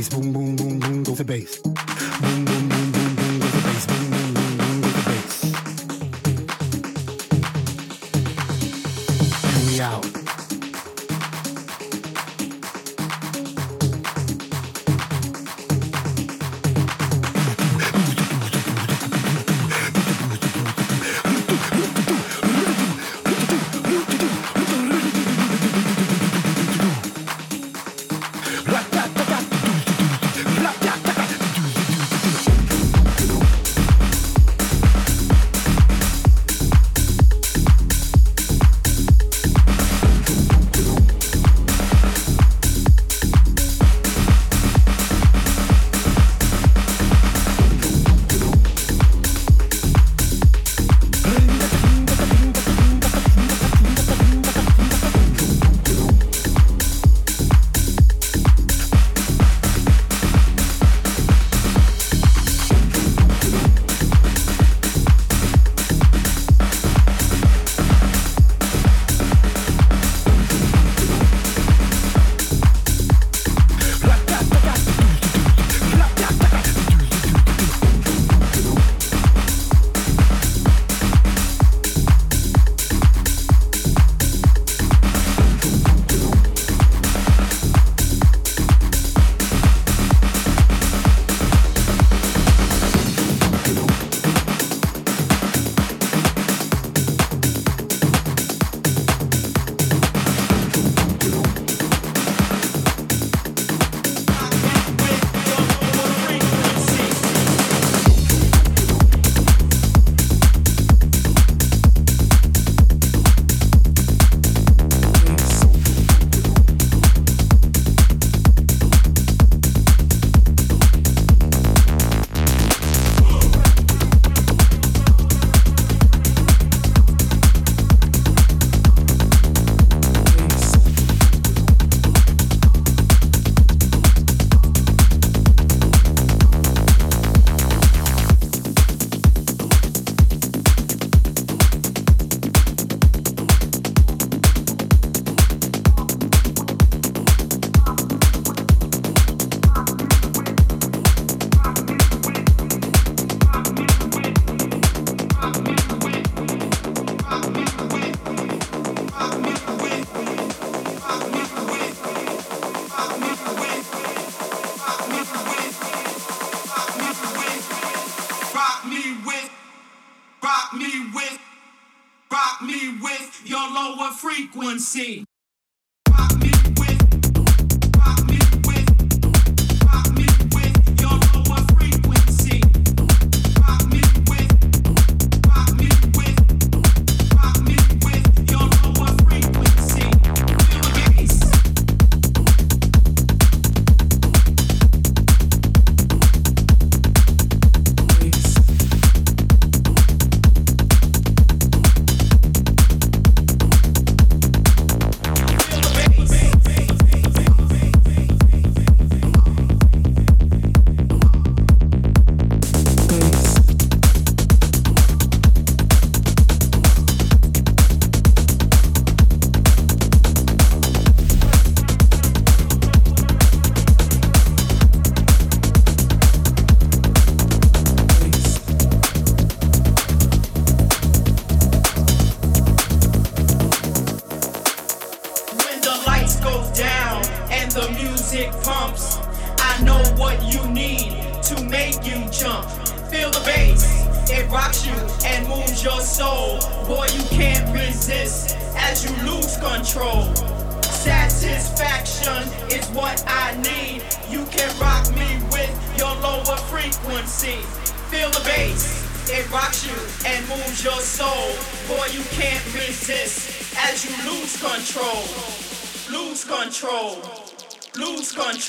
bass, boom, boom, boom, boom, go to bass.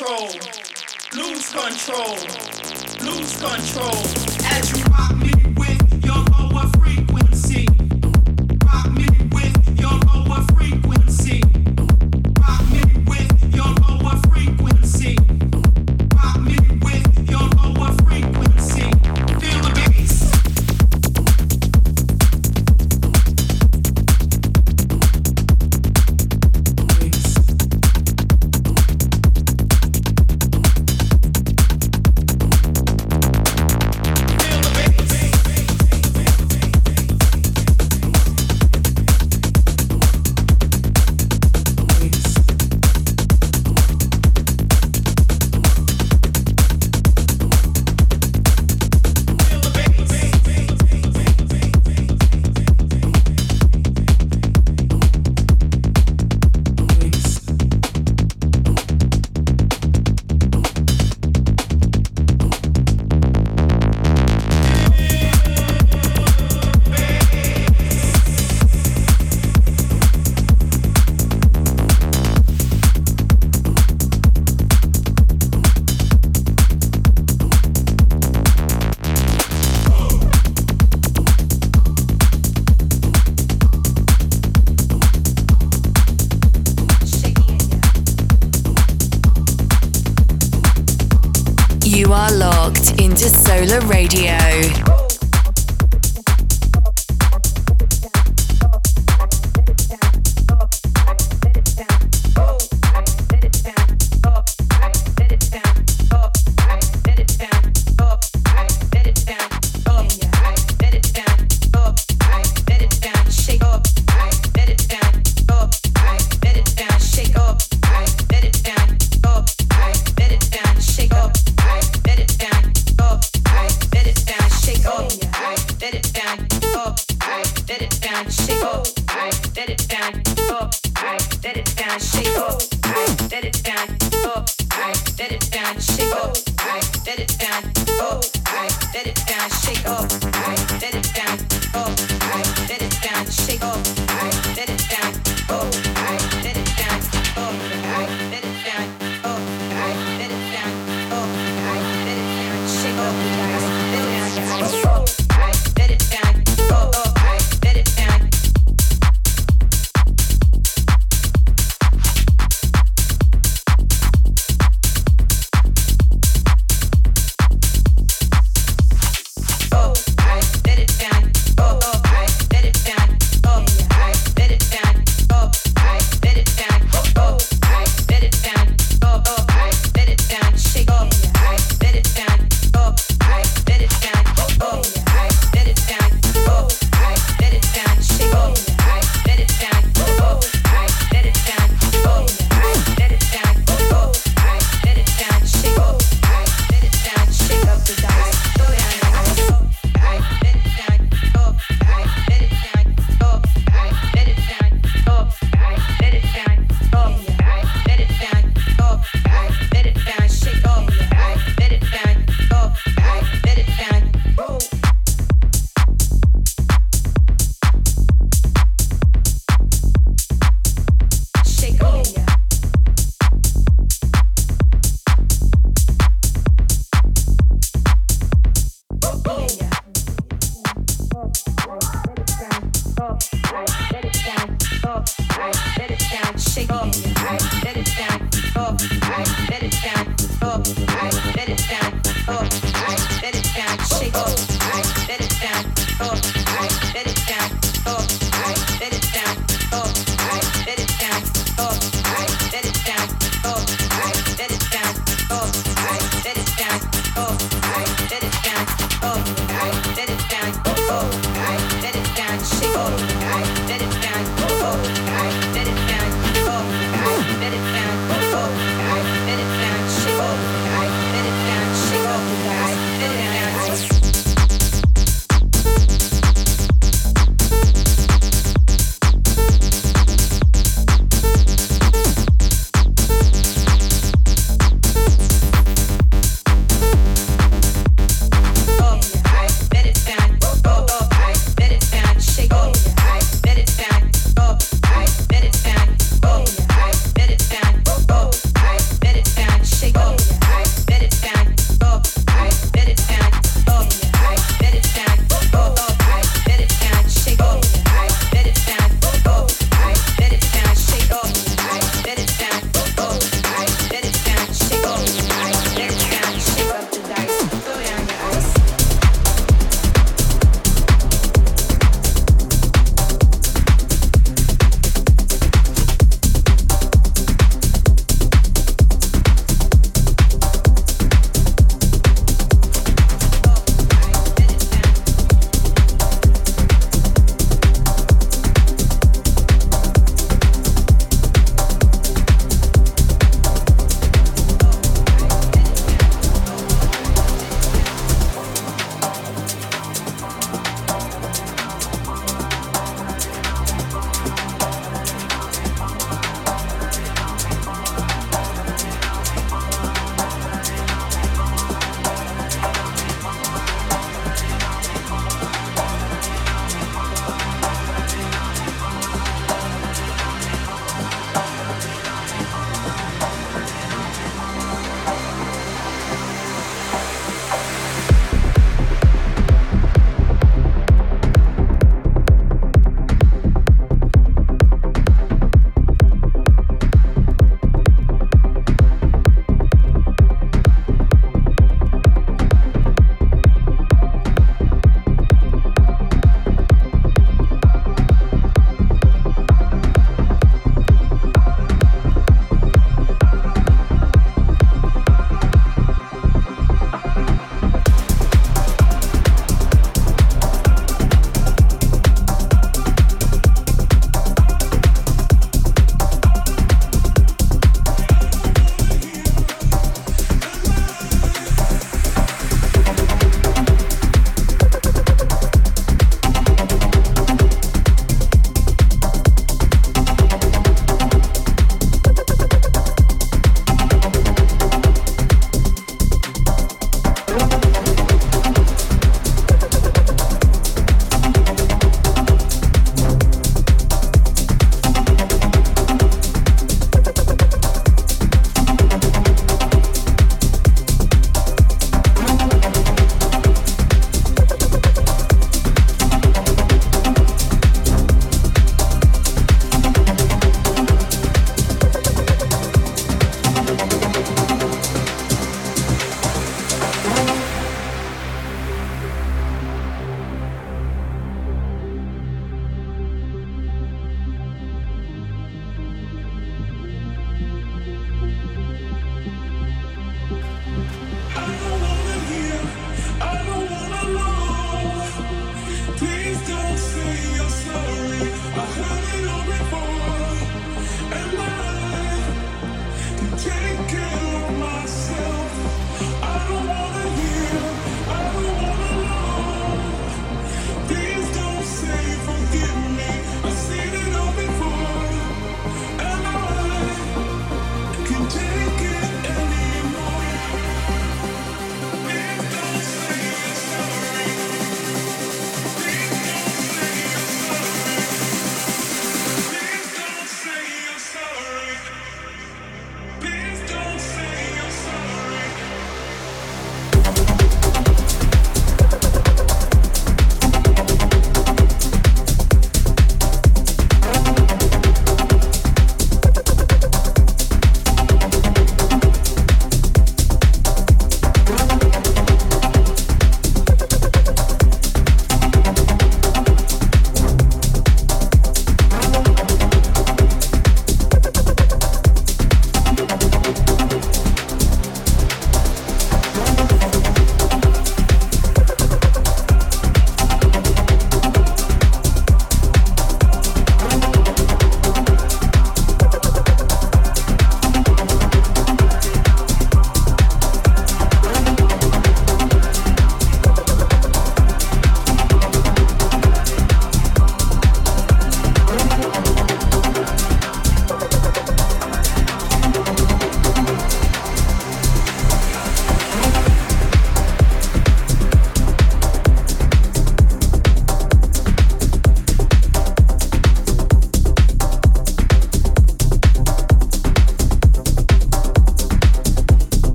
control, lose control, lose control as you rock me with. Sola Radio.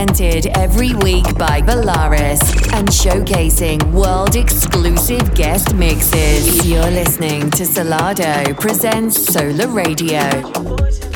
Presented every week by Volaris and showcasing world exclusive guest mixes. You're listening to Solardo presents Sola Radio.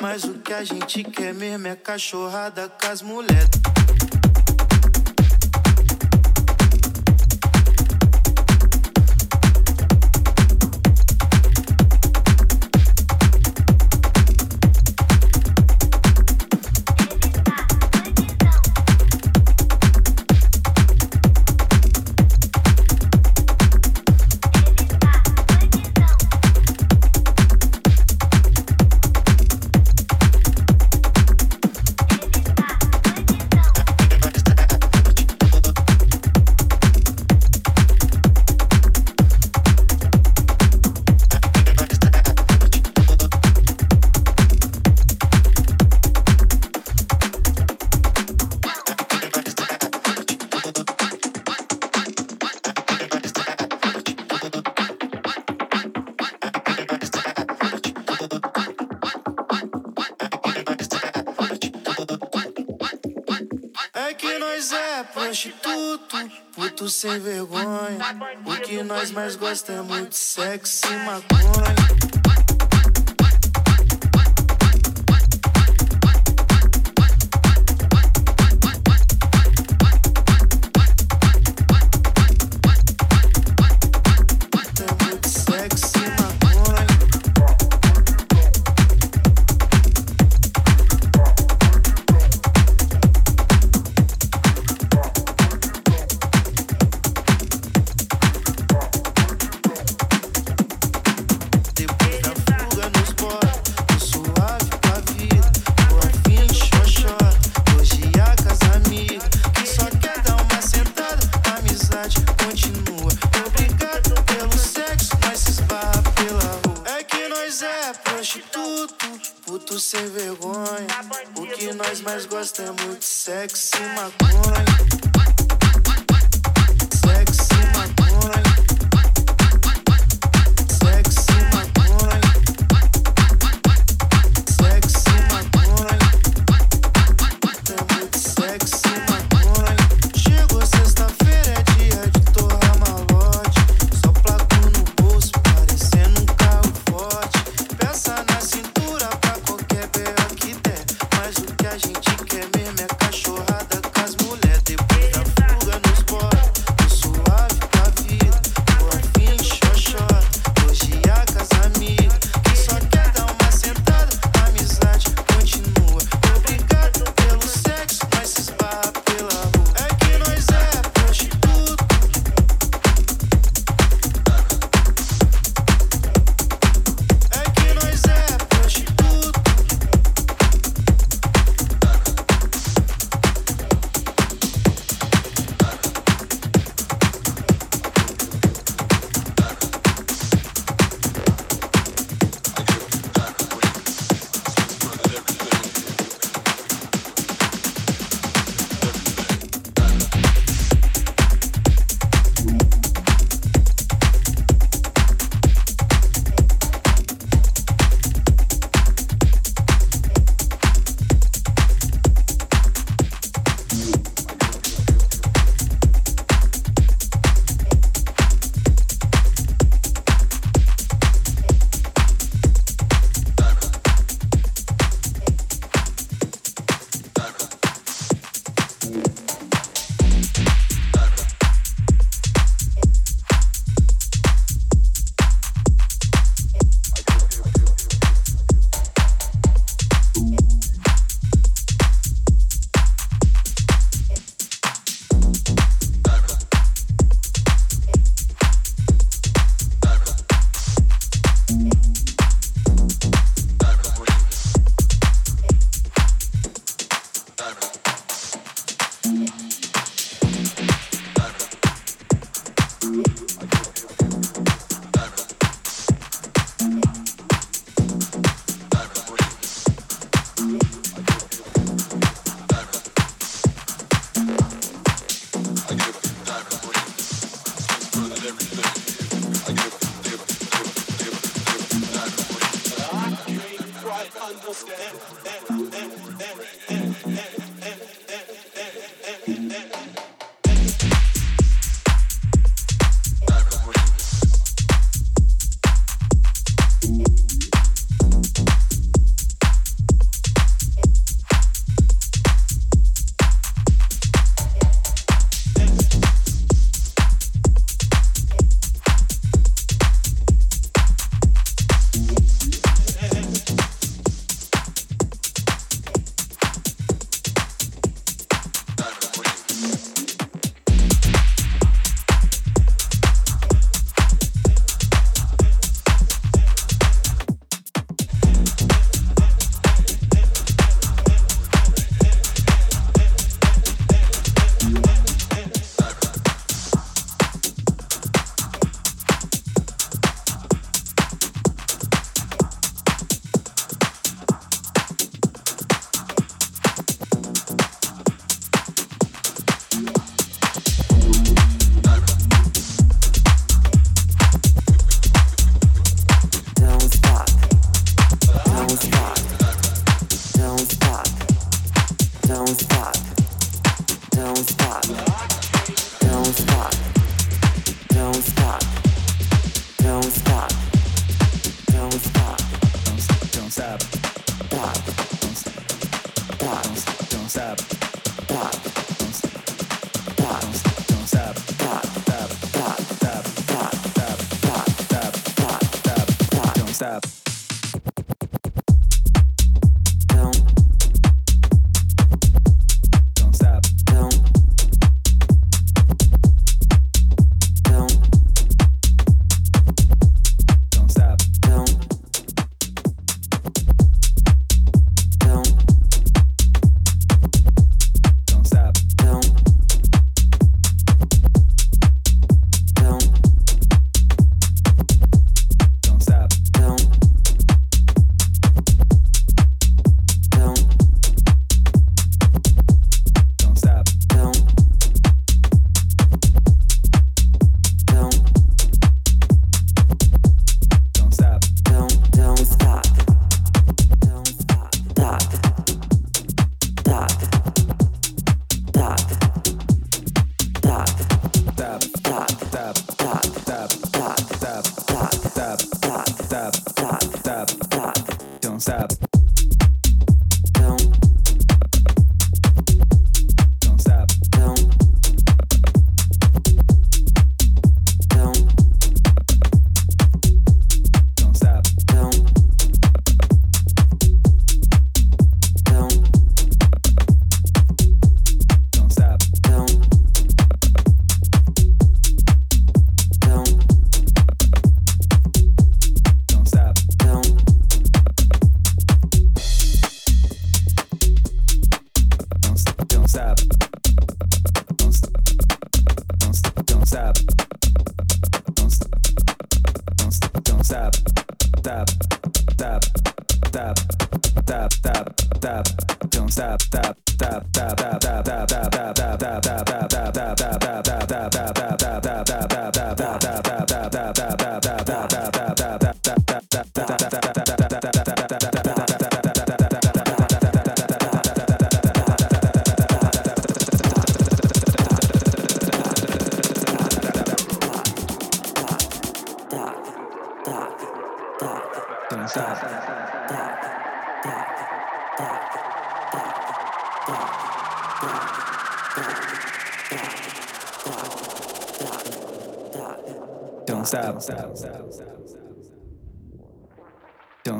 Mas o que a gente quer mesmo é cachorrada com as mulheres. sem vergonha. O que nós mais gostamos é muito sexo, maconha. Sexo, maconha.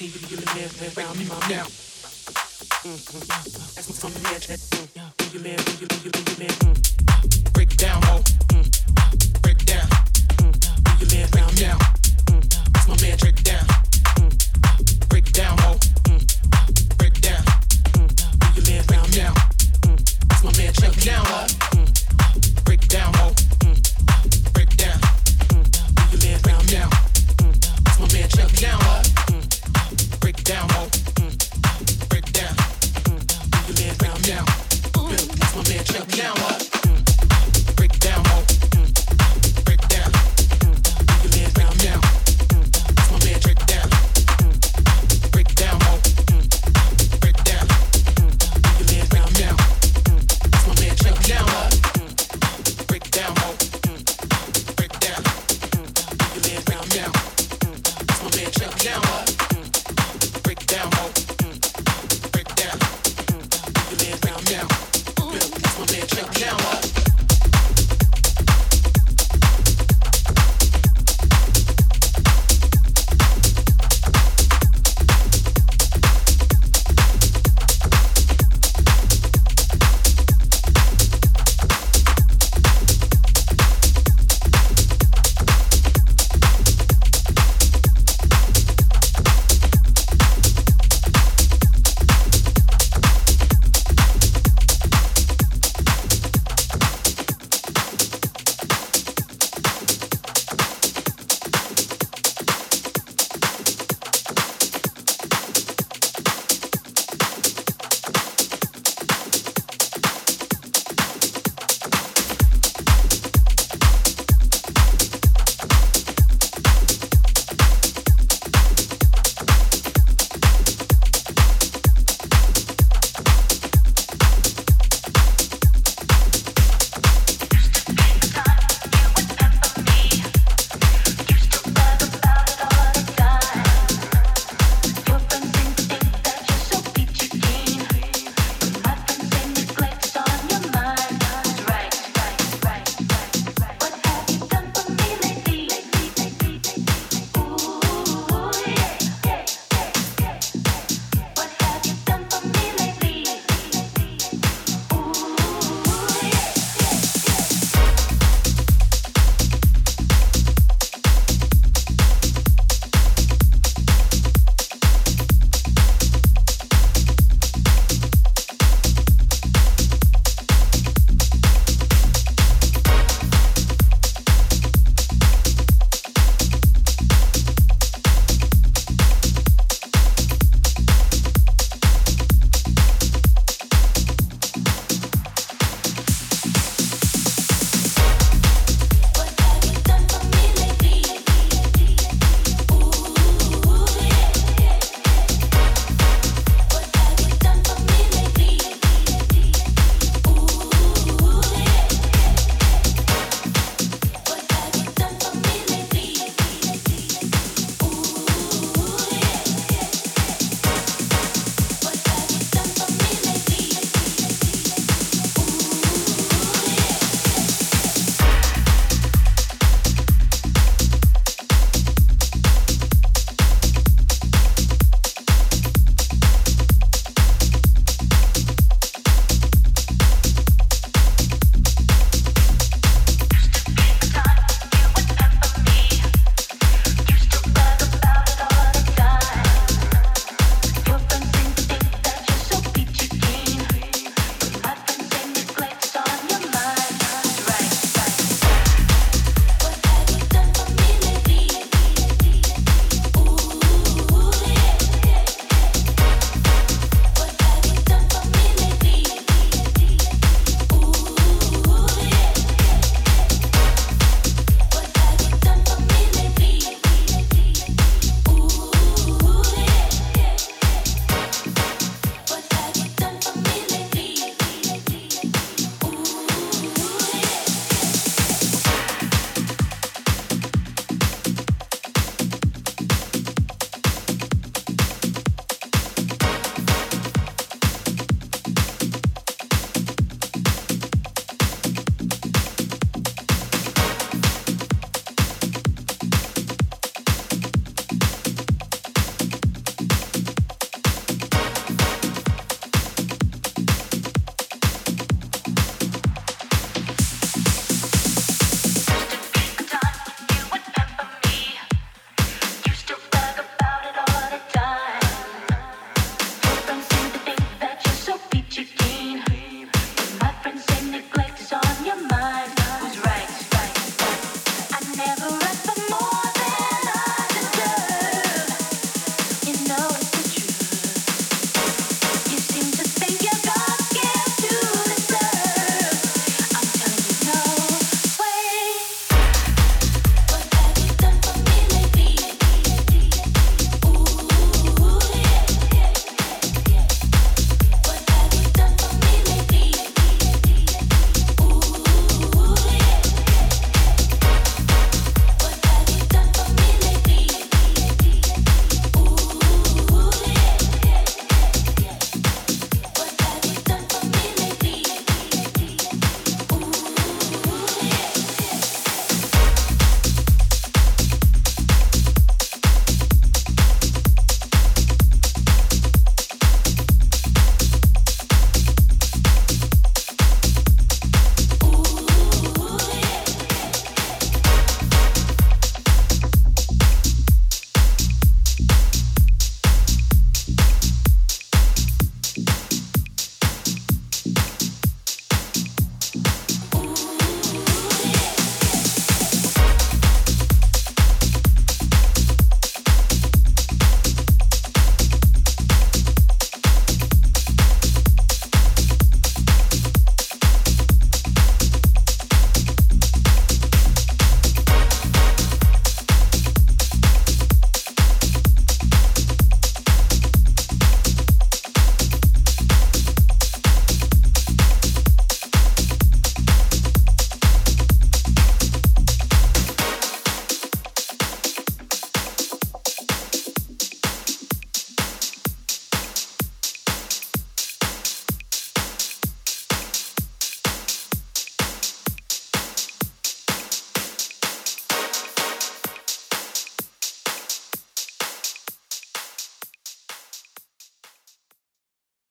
Even you live and round man, now. That's what's Break it down. Break it down. Break it down. That's my man, break it down.